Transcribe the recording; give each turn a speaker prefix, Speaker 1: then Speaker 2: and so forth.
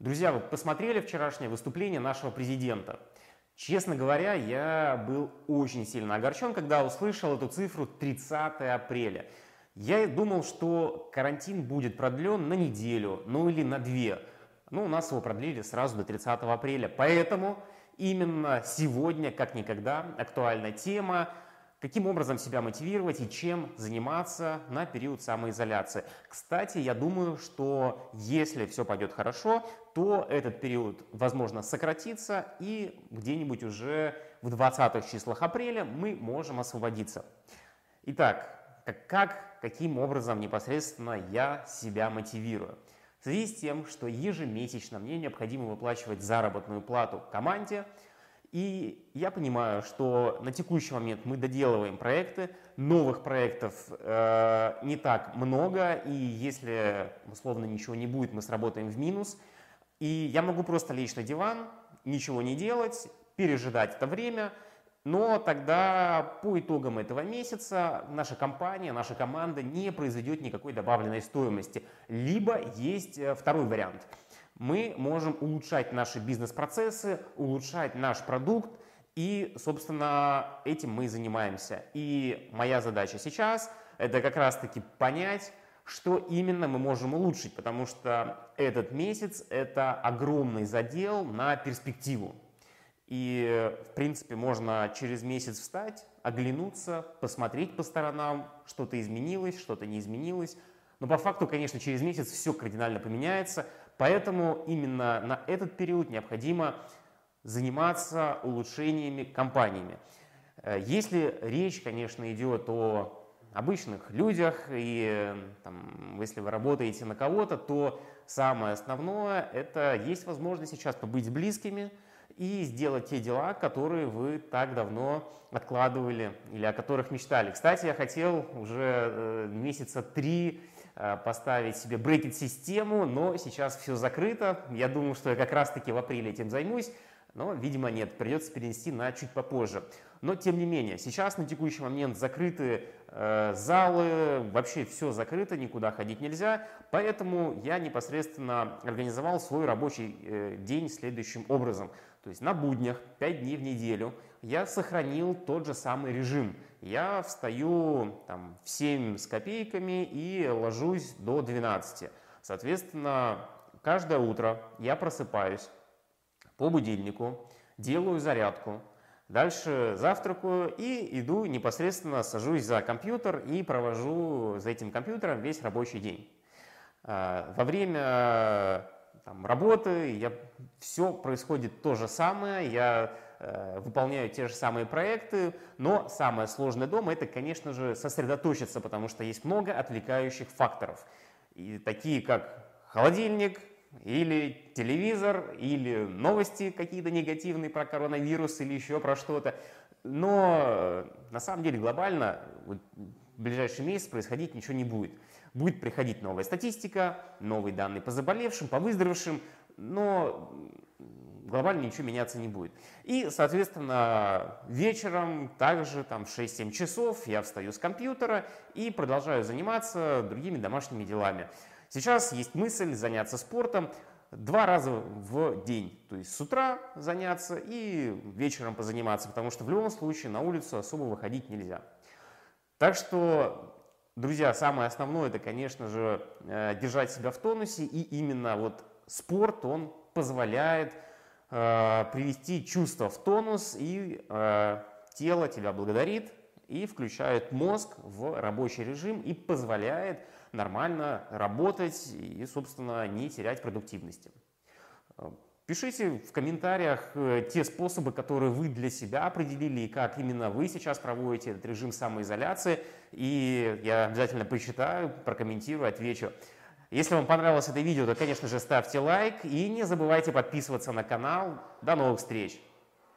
Speaker 1: Друзья, вы посмотрели вчерашнее выступление нашего президента? Честно говоря, я был очень сильно огорчен, когда услышал эту цифру 30 апреля. Я думал, что карантин будет продлен на неделю, ну или на две. Ну, у нас его продлили сразу до 30 апреля. Поэтому именно сегодня, как никогда, актуальная тема каким образом себя мотивировать и чем заниматься на период самоизоляции. Кстати, я думаю, что если все пойдет хорошо, то этот период, возможно, сократится и где-нибудь уже в 20 числах апреля мы можем освободиться. Итак, как, как, каким образом непосредственно я себя мотивирую? В связи с тем, что ежемесячно мне необходимо выплачивать заработную плату команде – и я понимаю, что на текущий момент мы доделываем проекты, новых проектов э, не так много, и если условно ничего не будет, мы сработаем в минус. И я могу просто лечь на диван, ничего не делать, пережидать это время, но тогда по итогам этого месяца наша компания, наша команда не произведет никакой добавленной стоимости. Либо есть э, второй вариант – мы можем улучшать наши бизнес-процессы, улучшать наш продукт, и, собственно, этим мы и занимаемся. И моя задача сейчас – это как раз-таки понять, что именно мы можем улучшить, потому что этот месяц – это огромный задел на перспективу. И, в принципе, можно через месяц встать, оглянуться, посмотреть по сторонам, что-то изменилось, что-то не изменилось. Но по факту, конечно, через месяц все кардинально поменяется, Поэтому именно на этот период необходимо заниматься улучшениями компаниями. Э, если речь, конечно, идет о обычных людях, и там, если вы работаете на кого-то, то самое основное – это есть возможность сейчас побыть с близкими и сделать те дела, которые вы так давно откладывали или о которых мечтали. Кстати, я хотел уже э, месяца три поставить себе брекет-систему, но сейчас все закрыто. Я думаю, что я как раз-таки в апреле этим займусь, но, видимо, нет, придется перенести на чуть попозже. Но, тем не менее, сейчас на текущий момент закрыты э, залы, вообще все закрыто, никуда ходить нельзя, поэтому я непосредственно организовал свой рабочий э, день следующим образом. То есть на буднях 5 дней в неделю я сохранил тот же самый режим – я встаю там, в 7 с копейками и ложусь до 12. Соответственно, каждое утро я просыпаюсь по будильнику, делаю зарядку, дальше завтракаю и иду непосредственно, сажусь за компьютер и провожу за этим компьютером весь рабочий день. А, во время там, работы я, все происходит то же самое, я Э, выполняют те же самые проекты, но самое сложное дома это, конечно же, сосредоточиться, потому что есть много отвлекающих факторов, и такие как холодильник, или телевизор, или новости какие-то негативные про коронавирус или еще про что-то. Но э, на самом деле глобально в ближайший месяц происходить ничего не будет. Будет приходить новая статистика, новые данные по заболевшим, по выздоровевшим, но глобально ничего меняться не будет. И, соответственно, вечером также там в 6-7 часов я встаю с компьютера и продолжаю заниматься другими домашними делами. Сейчас есть мысль заняться спортом два раза в день. То есть с утра заняться и вечером позаниматься, потому что в любом случае на улицу особо выходить нельзя. Так что, друзья, самое основное это, конечно же, э, держать себя в тонусе, и именно вот спорт, он позволяет Э, привести чувство в тонус, и э, тело тебя благодарит и включает мозг в рабочий режим и позволяет нормально работать и, собственно, не терять продуктивности. Э, пишите в комментариях те способы, которые вы для себя определили и как именно вы сейчас проводите этот режим самоизоляции. И я обязательно почитаю, прокомментирую, отвечу. Если вам понравилось это видео, то, конечно же, ставьте лайк и не забывайте подписываться на канал. До новых встреч!